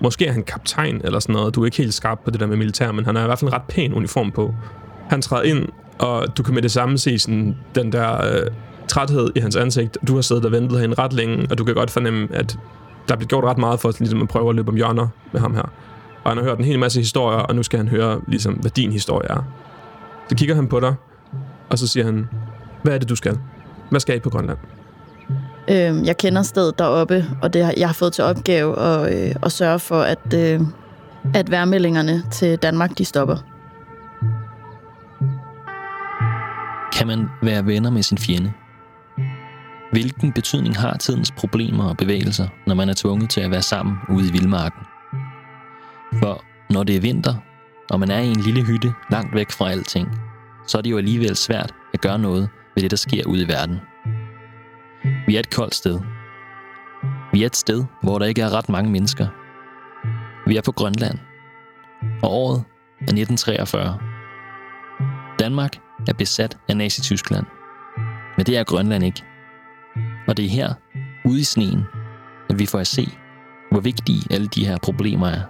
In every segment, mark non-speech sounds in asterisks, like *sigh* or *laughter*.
Måske er han kaptajn eller sådan noget. Du er ikke helt skarp på det der med militær, men han har i hvert fald en ret pæn uniform på. Han træder ind, og du kan med det samme se sådan, den der øh, træthed i hans ansigt. Du har siddet og ventet herinde ret længe, og du kan godt fornemme, at der er blevet gjort ret meget for ligesom at prøve at løbe om hjørner med ham her. Og han har hørt en hel masse historier, og nu skal han høre, ligesom, hvad din historie er. Så kigger han på dig, og så siger han, hvad er det, du skal? Hvad skal I på Grønland? Øh, jeg kender stedet deroppe, og det, har- jeg har fået til opgave at, øh, at sørge for, at, øh, at værmeldingerne til Danmark de stopper. Kan man være venner med sin fjende? Hvilken betydning har tidens problemer og bevægelser, når man er tvunget til at være sammen ude i vildmarken? For når det er vinter, og man er i en lille hytte langt væk fra alting, så er det jo alligevel svært at gøre noget ved det, der sker ude i verden. Vi er et koldt sted. Vi er et sted, hvor der ikke er ret mange mennesker. Vi er på Grønland. Og året er 1943. Danmark er besat af Nazi-Tyskland. Men det er Grønland ikke. Og det er her, ude i sneen, at vi får at se, hvor vigtige alle de her problemer er.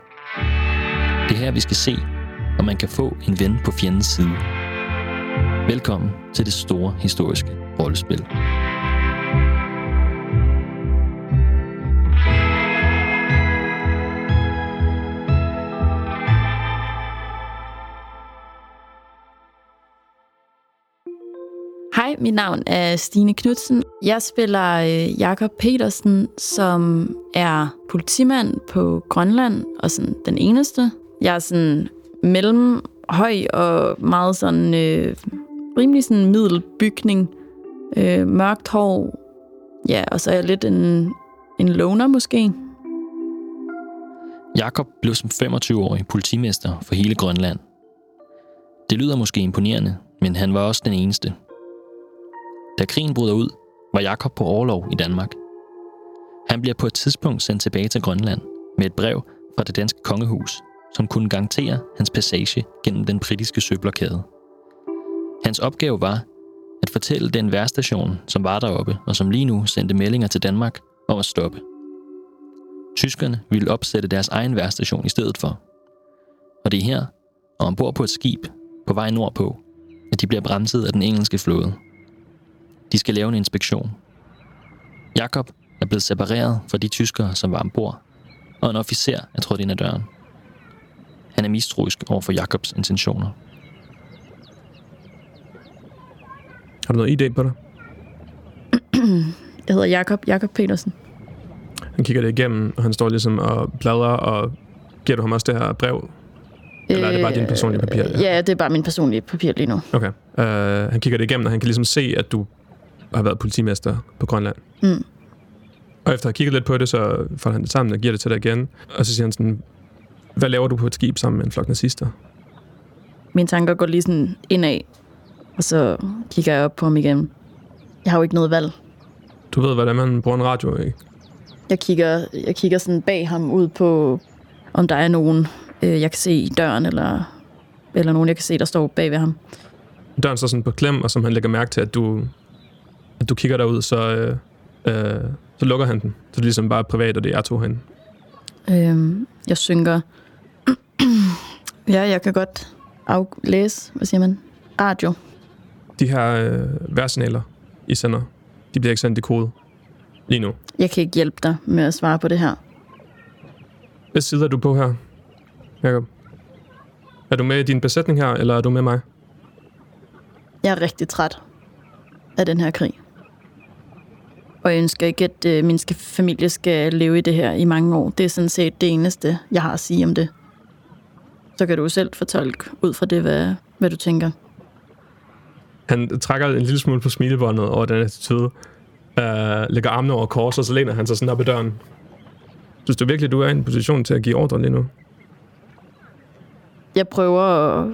Det er her, vi skal se, om man kan få en ven på fjendens side. Velkommen til det store historiske rollespil. Hej, mit navn er Stine Knudsen. Jeg spiller øh, Jakob Petersen, som er politimand på Grønland, og sådan den eneste. Jeg er sådan mellem høj og meget sådan øh, rimelig sådan middelbygning. Øh, mørkt hår. Ja, og så er jeg lidt en, en loner måske. Jakob blev som 25-årig politimester for hele Grønland. Det lyder måske imponerende, men han var også den eneste. Da krigen bryder ud, var Jakob på overlov i Danmark. Han bliver på et tidspunkt sendt tilbage til Grønland med et brev fra det danske kongehus, som kunne garantere hans passage gennem den britiske søblokade. Hans opgave var at fortælle den værstation, som var deroppe, og som lige nu sendte meldinger til Danmark om at stoppe. Tyskerne ville opsætte deres egen værstation i stedet for. Og det er her, og ombord på et skib på vej nordpå, at de bliver bremset af den engelske flåde. De skal lave en inspektion. Jakob er blevet separeret fra de tyskere, som var ombord, og en officer er trådt ind ad døren. Han er mistroisk over for Jakobs intentioner. Har du noget ID på dig? *clears throat* Jeg hedder Jakob, Jakob Petersen. Han kigger det igennem, og han står ligesom og bladrer, og giver du ham også det her brev? Eller er det bare din personlige papir? Øh, Ja, det er bare min personlige papir lige nu. Okay. Uh, han kigger det igennem, og han kan ligesom se, at du har været politimester på Grønland. Mm. Og efter at have kigget lidt på det, så får han det sammen og giver det til dig igen. Og så siger han sådan, hvad laver du på et skib sammen med en flok nazister? Mine tanker går lige sådan indad, og så kigger jeg op på ham igen. Jeg har jo ikke noget valg. Du ved, hvordan man bruger en radio, ikke? Jeg kigger, jeg kigger sådan bag ham ud på, om der er nogen, øh, jeg kan se i døren, eller, eller nogen, jeg kan se, der står bag ved ham. Døren står sådan på klem, og som han lægger mærke til, at du, at du kigger derud, så, øh, øh, så lukker han den. Så det er ligesom bare privat, og det er jer to herinde. Øhm, jeg synker. ja, jeg kan godt aflæse, hvad siger man? Radio. De her øh, værsignaler, I sender, de bliver ikke sendt i kode lige nu. Jeg kan ikke hjælpe dig med at svare på det her. Hvad side er du på her, Jacob? Er du med i din besætning her, eller er du med mig? Jeg er rigtig træt af den her krig. Og jeg ønsker ikke, at øh, min familie skal leve i det her i mange år. Det er sådan set det eneste, jeg har at sige om det. Så kan du selv fortolke ud fra det, hvad, hvad du tænker. Han trækker en lille smule på smilebåndet over den attitude. Uh, lægger armene over kors, og så læner han sig sådan op ad døren. Synes du virkelig, du er i en position til at give ordre lige nu? Jeg prøver at,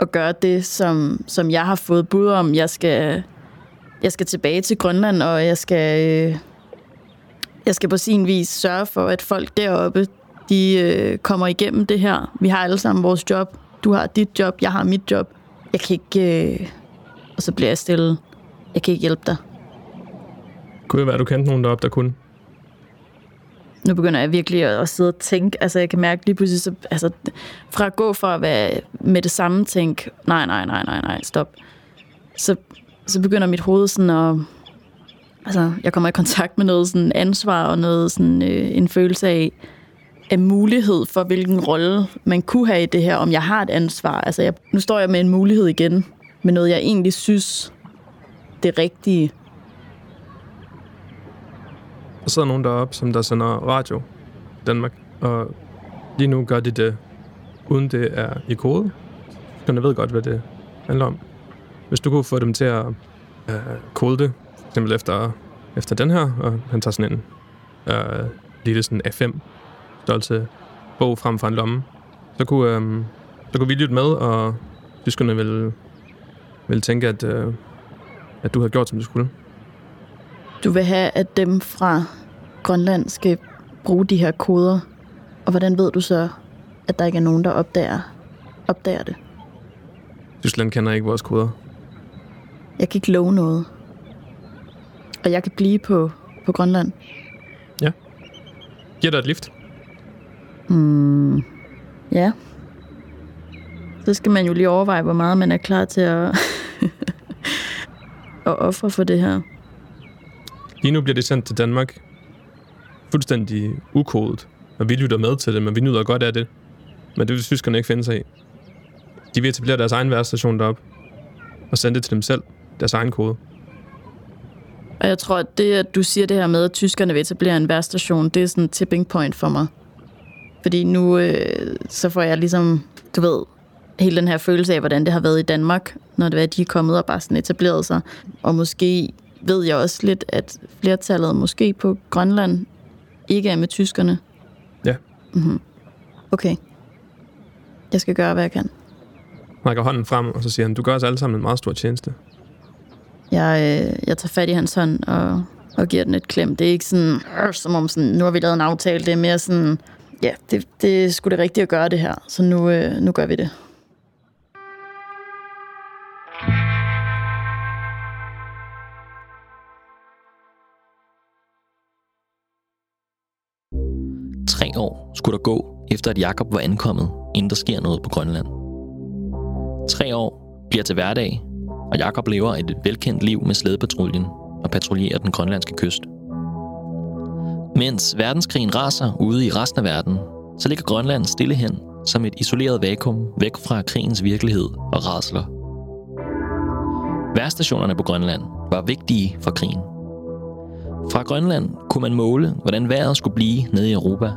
at gøre det, som, som jeg har fået bud om. Jeg skal, jeg skal tilbage til Grønland, og jeg skal, øh, jeg skal på sin vis sørge for, at folk deroppe, de øh, kommer igennem det her. Vi har alle sammen vores job. Du har dit job, jeg har mit job. Jeg kan ikke... Øh, og så bliver jeg stille. Jeg kan ikke hjælpe dig. Kunne det være, at du kendte nogen deroppe, der kunne? nu begynder jeg virkelig at, at sidde og tænke, altså jeg kan mærke lige pludselig, så, altså fra at gå fra at være med det samme tænk, nej, nej, nej, nej, nej, stop, så, så begynder mit hoved sådan at, altså jeg kommer i kontakt med noget sådan ansvar og noget sådan øh, en følelse af, af mulighed for, hvilken rolle man kunne have i det her, om jeg har et ansvar. Altså jeg, nu står jeg med en mulighed igen, med noget jeg egentlig synes, det rigtige. Der sidder nogen deroppe, som der sender radio i Danmark, og lige nu gør de det, uden det er i kode. Så jeg ved godt, hvad det handler om. Hvis du kunne få dem til at øh, kode det, for eksempel efter, efter den her, og han tager sådan en øh, lille sådan A5 størrelse bog frem fra en lomme, så kunne, øh, så kunne vi lytte med, og tyskerne vil, vil tænke, at, øh, at du har gjort, som du skulle. Du vil have, at dem fra Grønland skal bruge de her koder, og hvordan ved du så, at der ikke er nogen, der opdager, opdager det? Tyskland kender ikke vores koder. Jeg kan ikke love noget. Og jeg kan blive på, på Grønland. Giver dig et lift? Hmm. Ja. Så skal man jo lige overveje, hvor meget man er klar til at, *laughs* at ofre for det her. Lige nu bliver det sendt til Danmark fuldstændig ukodet, og vi lytter med til det, men vi nyder godt af det. Men det vil tyskerne ikke finde sig i. De vil etablere deres egen værstation deroppe, og sende det til dem selv, deres egen kode. Og jeg tror, at det, at du siger det her med, at tyskerne vil etablere en værstation, det er sådan en tipping point for mig. Fordi nu, øh, så får jeg ligesom, du ved, hele den her følelse af, hvordan det har været i Danmark, når det er, at de er kommet og bare sådan etableret sig. Og måske ved jeg også lidt, at flertallet måske på Grønland ikke er med tyskerne. Ja. Mm-hmm. Okay. Jeg skal gøre, hvad jeg kan. rækker hånden frem, og så siger han, du gør os alle sammen en meget stor tjeneste. Jeg, øh, jeg tager fat i hans hånd og, og giver den et klem. Det er ikke sådan, øh, som om sådan, nu har vi lavet en aftale. Det er mere sådan, ja, det, det er sgu det rigtige at gøre det her. Så nu, øh, nu gør vi det. Tre år skulle der gå, efter at Jakob var ankommet, inden der sker noget på Grønland. Tre år bliver til hverdag, og Jakob lever et velkendt liv med slædepatruljen og patruljerer den grønlandske kyst. Mens verdenskrigen raser ude i resten af verden, så ligger Grønland stille hen som et isoleret vakuum væk fra krigens virkelighed og rasler. Værstationerne på Grønland var vigtige for krigen. Fra Grønland kunne man måle, hvordan vejret skulle blive nede i Europa.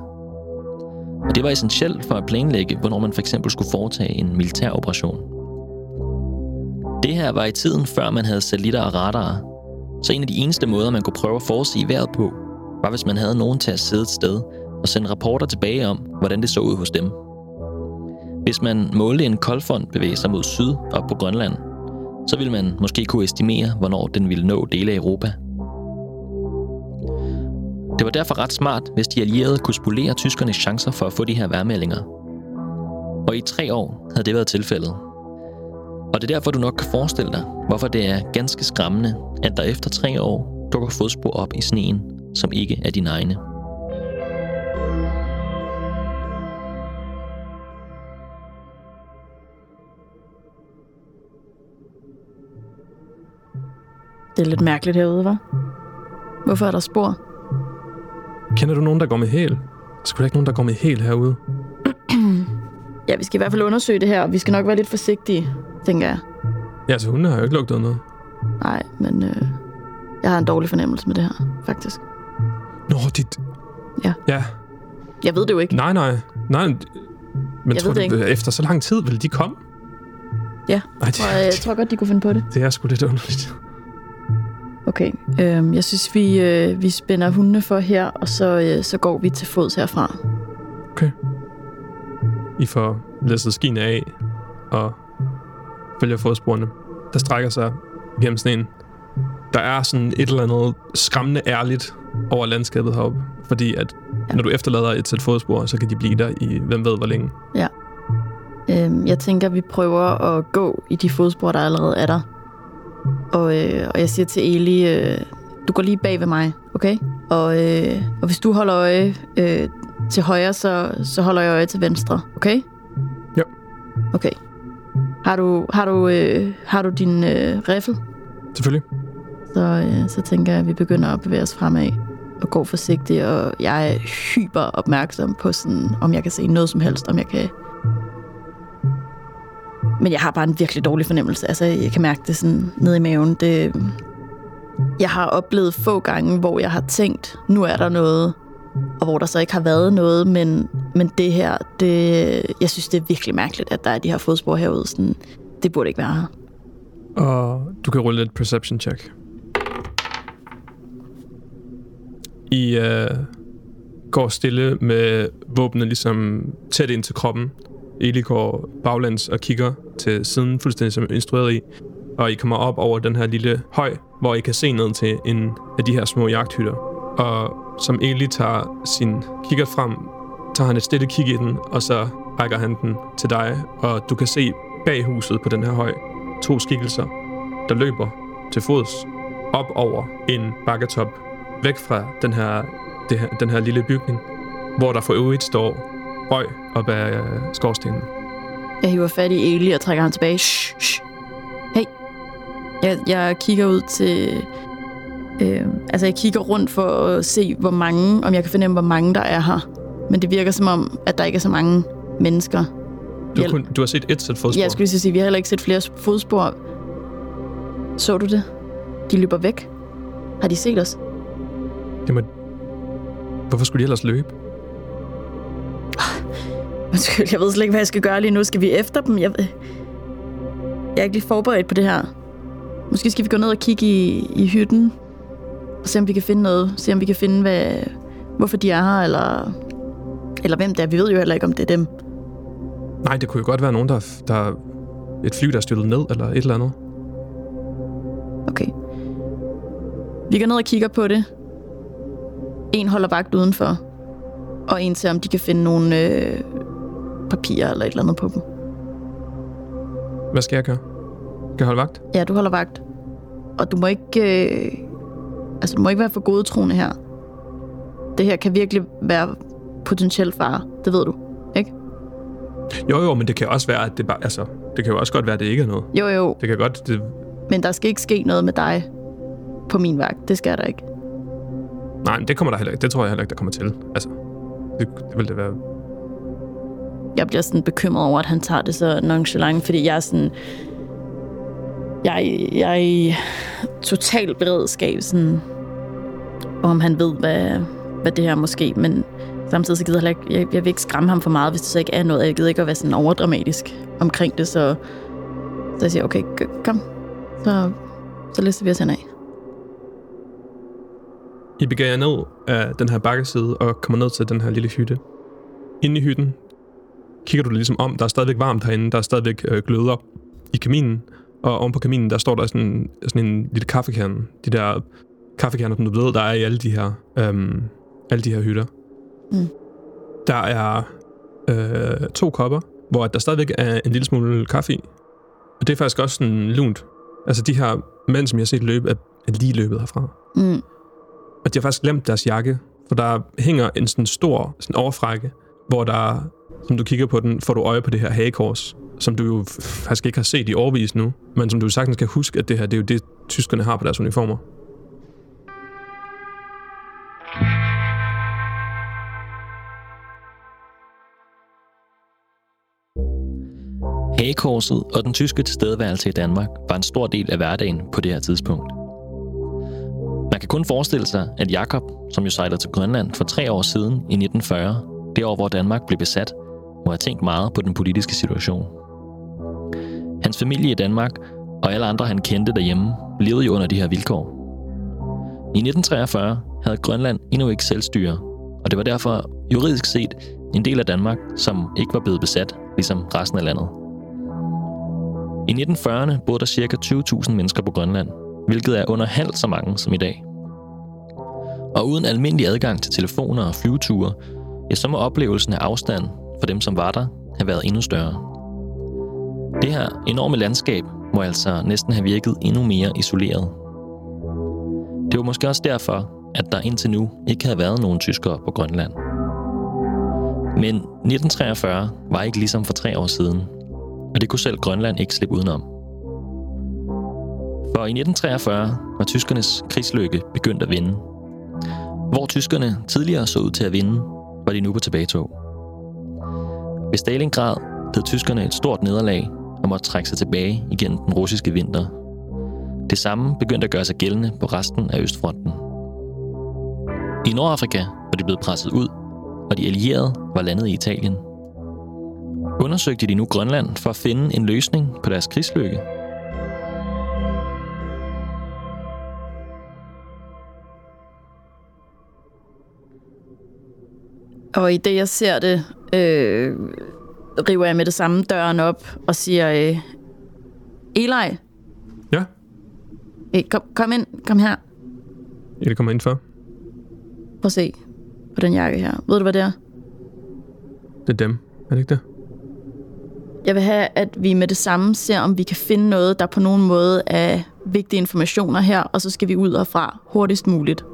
Og det var essentielt for at planlægge, hvornår man for eksempel skulle foretage en militær operation. Det her var i tiden, før man havde satellitter og radarer, så en af de eneste måder, man kunne prøve at forudsige vejret på, var hvis man havde nogen til at sidde et sted og sende rapporter tilbage om, hvordan det så ud hos dem. Hvis man målte en koldfront bevæge sig mod syd op på Grønland, så ville man måske kunne estimere, hvornår den ville nå dele af Europa. Det var derfor ret smart, hvis de allierede kunne spolere tyskernes chancer for at få de her værmeldinger. Og i tre år havde det været tilfældet. Og det er derfor, du nok kan forestille dig, hvorfor det er ganske skræmmende, at der efter tre år dukker fodspor op i sneen, som ikke er dine egne. Det er lidt mærkeligt herude, var. Hvorfor er der spor? Kender du nogen, der går med hæl? Skulle der ikke nogen, der går med hæl herude? *clears throat* Ja, vi skal i hvert fald undersøge det her, og vi skal nok være lidt forsigtige, tænker jeg. Ja, så hun har jo ikke lugtet noget. Nej, men øh, jeg har en dårlig fornemmelse med det her, faktisk. Nå, dit... Ja. Ja. Jeg ved det jo ikke. Nej, nej. Nej, men Jeg tror du, ikke. efter så lang tid, vil de komme? Ja, Nej, det, Og jeg tror godt, de kunne finde på det. det er sgu lidt underligt. Okay, øhm, jeg synes, vi, øh, vi spænder hundene for her, og så, øh, så går vi til fods herfra. I får læsset skiene af og følger fodsporene, der strækker sig gennem sneen. Der er sådan et eller andet skræmmende ærligt over landskabet heroppe, fordi at Ja. når du efterlader et sæt fodspor, så kan de blive der i hvem ved hvor længe. Øhm, jeg tænker, vi prøver at gå i de fodspor, der allerede er der. Og, øh, og jeg siger til Eli, øh, du går lige bag ved mig, okay? Og, øh, og hvis du holder øje øh, til højre, så, så holder jeg øje til venstre. Okay? Ja. Okay. Har du, har du, øh, har du din øh, riffel? Selvfølgelig. Så, øh, så tænker jeg, at vi begynder at bevæge os fremad og gå forsigtigt, og jeg er hyper opmærksom på, sådan, om jeg kan se noget som helst, om jeg kan... Men jeg har bare en virkelig dårlig fornemmelse. Altså, jeg kan mærke det sådan nede i maven. Det, jeg har oplevet få gange, hvor jeg har tænkt, nu er der noget, og hvor der så ikke har været noget, men, men det her, det, jeg synes, det er virkelig mærkeligt, at der er de her fodspor herude. Sådan, det burde ikke være her. Og du kan rulle et perception check. I øh, går stille med våbnet ligesom tæt ind til kroppen. Eli går baglæns og kigger til siden, fuldstændig som instrueret i. Og I kommer op over den her lille høj, hvor I kan se ned til en af de her små jagthytter. Og som Eli tager sin kigger frem, tager han et stille kig i den, og så rækker han den til dig. Og du kan se bag huset på den her høj to skikkelser, der løber til fods op over en bakketop, væk fra den her, det her, den her lille bygning, hvor der for øvrigt står røg op ad øh, skorstenen. Jeg hiver fat i Eli og trækker ham tilbage. Shh, shh. Hey. Jeg, jeg kigger ud til... Øh, altså, jeg kigger rundt for at se, hvor mange, om jeg kan fornemme, hvor mange der er her. Men det virker som om, at der ikke er så mange mennesker. Du, har kun, du har set et sæt fodspor. Ja, jeg skulle lige så sige, vi har heller ikke set flere fodspor. Så du det? De løber væk. Har de set os? Må... Hvorfor skulle de ellers løbe? *sighs* Undskyld, jeg ved slet ikke, hvad jeg skal gøre lige nu. Skal vi efter dem? Jeg, jeg er ikke lige forberedt på det her. Måske skal vi gå ned og kigge i, i hytten. Og se, om vi kan finde noget. Se, om vi kan finde, hvad, hvorfor de er her, eller, eller hvem det er. Vi ved jo heller ikke, om det er dem. Nej, det kunne jo godt være nogen, der, der et fly, der er styrtet ned, eller et eller andet. Okay. Vi går ned og kigger på det. En holder vagt udenfor. Og en ser, om de kan finde nogle øh, papirer eller et eller andet på dem. Hvad skal jeg gøre? Skal jeg holde vagt? Ja, du holder vagt. Og du må ikke... Øh, altså, du må ikke være for godtroende her. Det her kan virkelig være potentiel fare. Det ved du, ikke? Jo, jo, men det kan også være, at det bare... Altså, det kan jo også godt være, at det ikke er noget. Jo, jo. Det kan godt... Det, Men der skal ikke ske noget med dig på min vagt. Det skal der ikke. nej, men det kommer der heller ikke. Det tror jeg heller ikke, der kommer til. Altså, det, det vil det være... Jeg bliver sådan bekymret over, at han tager det så nonchalant, fordi jeg er sådan... Jeg, jeg er i total beredskab, sådan, om han ved, hvad, hvad det her måske, men samtidig så gider jeg, ikke, jeg, jeg vil ikke skræmme ham for meget, hvis det så ikke er noget. Jeg gider ikke at være sådan overdramatisk omkring det, så, så jeg siger, okay, kom, så, så lister vi os henad. I begynder jer ned af den her bakkeside og kommer ned til den her lille hytte. Inde i hytten kigger du ligesom om. Der er stadigvæk varmt herinde. Der er stadigvæk øh, gløder i kaminen. Og oven på kaminen, der står der sådan, sådan en lille kaffekande. De der kaffekanner, som du ved, der er i alle de her, øhm, alle de her hytter. Mm. Der er øh, to kopper, hvor der stadigvæk er en lille smule kaffe i. Og det er faktisk også sådan lunt. Altså de her mænd, som jeg har set løbe, er, er lige løbet herfra. Mm. Og de har faktisk glemt deres jakke, for der hænger en sådan stor sådan overfrække, hvor der, som du kigger på den, får du øje på det her hagekors, som du jo faktisk ikke har set i overvis nu, men som du sagtens kan huske, at det her, det er jo det, tyskerne har på deres uniformer. Hagekorset og den tyske tilstedeværelse i Danmark var en stor del af hverdagen på det her tidspunkt. Man kan kun forestille sig, at Jakob, som jo sejlede til Grønland for tre år siden i 1940, det år hvor Danmark blev besat, må have tænkt meget på den politiske situation. Hans familie i Danmark og alle andre, han kendte derhjemme, levede jo under de her vilkår. I 1943 havde Grønland endnu ikke selvstyre, og det var derfor juridisk set en del af Danmark, som ikke var blevet besat, ligesom resten af landet. I 1940'erne boede der ca. 20.000 mennesker på Grønland, hvilket er under halvt så mange som i dag. Og uden almindelig adgang til telefoner og flyveture, ja, så må oplevelsen af afstand for dem, som var der, have været endnu større. Det her enorme landskab må altså næsten have virket endnu mere isoleret. Det var måske også derfor, at der indtil nu ikke havde været nogen tyskere på Grønland. Men 1943 var ikke ligesom for tre år siden, og det kunne selv Grønland ikke slippe udenom. For i 1943 var tyskernes krigslykke begyndt at vinde. Hvor tyskerne tidligere så ud til at vinde, var de nu på tilbagetog. Ved Stalingrad led tyskerne et stort nederlag og måtte trække sig tilbage igennem den russiske vinter. Det samme begyndte at gøre sig gældende på resten af Østfronten. I Nordafrika var de blevet presset ud, og de allierede var landet i Italien. Undersøgte de nu Grønland for at finde en løsning på deres krigslykke – Og i det, jeg ser det, øh, river jeg med det samme døren op og siger, øh, Eli, Ja, hey, kom, kom ind, kom her. jeg kommer ind for. Prøv at se på den jakke her. Ved du, hvad det er? Det er dem. Er det ikke det? Jeg vil have, at vi med det samme ser, om vi kan finde noget, der på nogen måde er vigtige informationer her, og så skal vi ud herfra hurtigst muligt.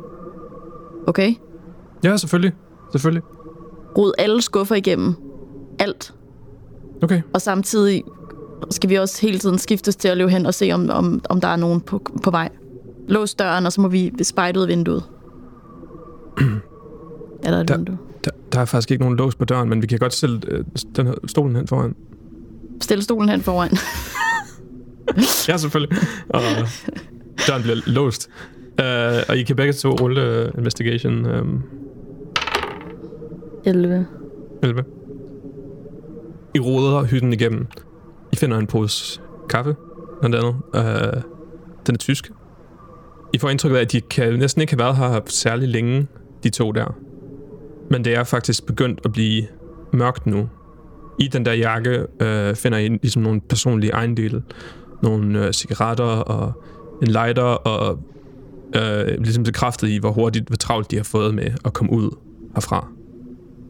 Okay? Ja, selvfølgelig. Selvfølgelig. Rod alle skuffer igennem. Alt. Okay. Og samtidig skal vi også hele tiden skiftes til at løbe hen og se, om, om, om der er nogen på, på vej. Lås døren, og så må vi spejde ud af vinduet. *clears throat* er der et Der- vindue? Der, der er faktisk ikke nogen lås på døren, men vi kan godt stille øh, den her stolen hen foran. Stil stolen hen foran. *laughs* Ja, selvfølgelig. Og døren bliver låst. Uh, og I kan begge to rulle uh, investigation um, 11. 11. I roder hytten igennem. I finder en pose kaffe, blandt andet. Uh, den er tysk. I får indtryk af, at de kan næsten ikke have været her særlig længe, de to der. Men det er faktisk begyndt at blive mørkt nu. I den der jakke uh, finder I ligesom nogle personlige ejendele. Nogle uh, cigaretter og en lighter, og uh, ligesom bekræftet i, hvor hurtigt, hvor travlt de har fået med at komme ud herfra.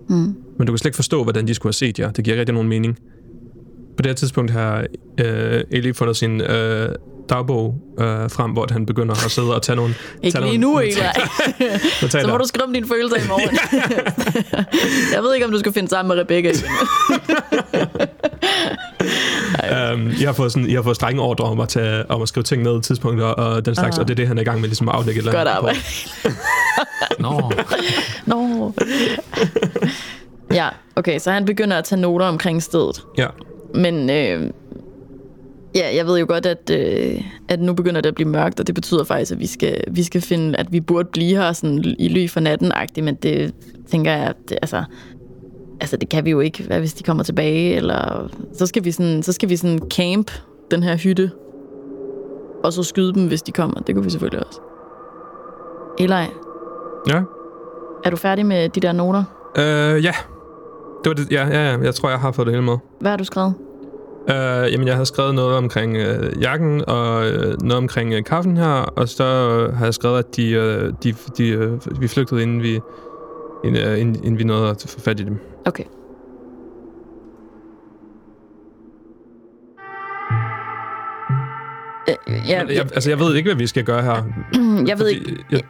Mm. Men du kan slet ikke forstå, hvordan de skulle have set jer. Det giver rigtig nogen mening. På det her tidspunkt har øh, Eli fundet sin øh, dagbog øh, frem, hvor han begynder at sidde og tage nogle *laughs* Ikke tage lige nogle nu, *laughs* notater. Så må du skrive om dine følelser i morgen. *laughs* jeg ved ikke, om du skal finde sammen med Rebecca. Um, I, har fået sådan, I har fået strenge ordre om at, tage, om at skrive ting ned tidspunkter og den slags, Ah. og det er det, han er i gang med ligesom at afdække et eller Godt andet arbejde. Nå, Nå. ja, okay, så han begynder at tage noter omkring stedet. ja. Men øh, ja, jeg ved jo godt, at, øh, at nu begynder det at blive mørkt, og det betyder faktisk, at vi skal, vi skal finde, at vi burde blive her sådan, i ly for natten -agtigt, men det tænker jeg, at det, altså, altså, det kan vi jo ikke. Hvad hvis de kommer tilbage? Eller, så, skal vi sådan, så skal vi sådan camp den her hytte, og så skyde dem, hvis de kommer. Det kunne vi selvfølgelig også. Eli, Ja, er du færdig med de der noter? uh, ja. Det var det, ja, ja, ja. Jeg tror, jeg har fået det hele med. Hvad har du skrevet? Uh, jamen, jeg har skrevet noget omkring uh, jakken, og uh, noget omkring uh, kaffen her, og så uh, har jeg skrevet, at de, uh, de, de, uh, vi flygtede, inden vi, inden, uh, inden, vi nåede at få fat i dem. Okay. Øh, Ja, Jeg, altså, jeg ved ikke, hvad vi skal gøre her. *clears throat* jeg ved ikke. Jeg,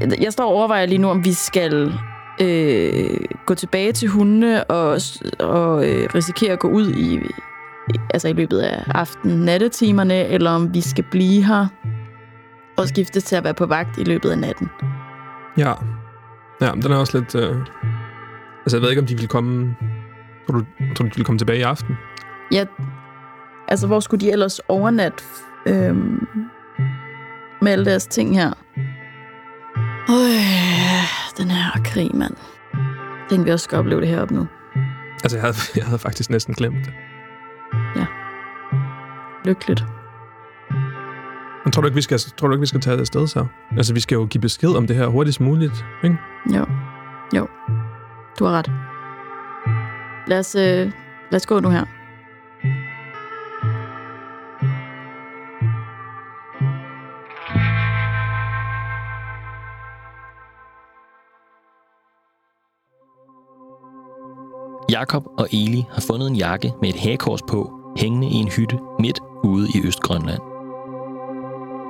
Jeg, jeg står og overvejer lige nu, om vi skal øh, gå tilbage til hundene og, og øh, risikere at gå ud i altså i løbet af aften-nattetimerne, eller om vi skal blive her og skifte til at være på vagt i løbet af natten. ja. Ja, den er også lidt... Uh... Altså, jeg ved ikke, om de vil komme... Tror du, tror du, de vil komme tilbage i aften? Ja, altså hvor skulle de ellers overnatte øh, med alle deres ting her? Øj, den her krig, mand. Tænkte vi også skal opleve det heroppe nu. Altså, jeg havde, *laughs* jeg havde faktisk næsten glemt det. Lykkeligt. Men tror du ikke, vi skal, tror du ikke, vi skal tage det afsted så? Altså, vi skal jo give besked om det her hurtigst muligt, ikke? Jo. Jo. Du har ret. Lad os, øh, lad os gå nu her. Jakob og Eli har fundet en jakke med et hagekors på, hængende i en hytte midt ude i Østgrønland.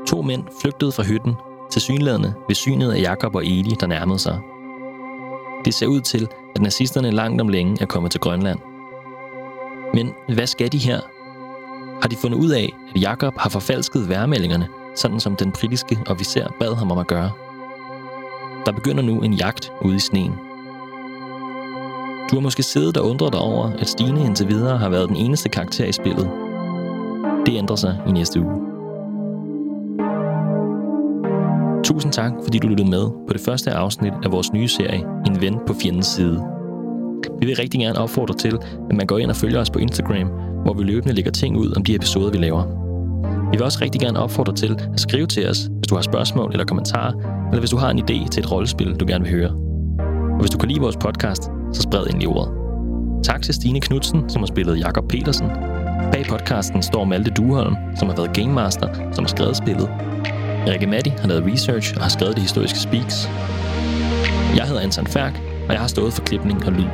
To mænd flygtede fra hytten til synlædende ved synet af Jakob og Eli, der nærmede sig. Det ser ud til, at nazisterne langt om længe er kommet til Grønland. Men hvad skal de her? Har de fundet ud af, at Jakob har forfalsket værmeldingerne, sådan som den britiske officer bad ham om at gøre? Der begynder nu en jagt ude i sneen. Du har måske siddet og undret dig over, at Stine indtil videre har været den eneste karakter i spillet. Det ændrer sig i næste uge. Tusind tak, fordi du lyttede med på det første afsnit af vores nye serie, En ven på fjendens side. Vi vil rigtig gerne opfordre til, at man går ind og følger os på Instagram, hvor vi løbende lægger ting ud om de episoder, vi laver. Vi vil også rigtig gerne opfordre til at skrive til os, hvis du har spørgsmål eller kommentarer, eller hvis du har en idé til et rollespil, du gerne vil høre. Og hvis du kan lide vores podcast, så spred ind i ordet. Tak til Stine Knudsen, som har spillet Jakob Petersen. Bag podcasten står Malte Duholm, som har været Game Master, som har skrevet spillet. Rikke Matti har lavet research og har skrevet det historiske speaks. Jeg hedder Anton Færk, og jeg har stået for klipning og lyd.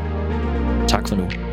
Tak for nu.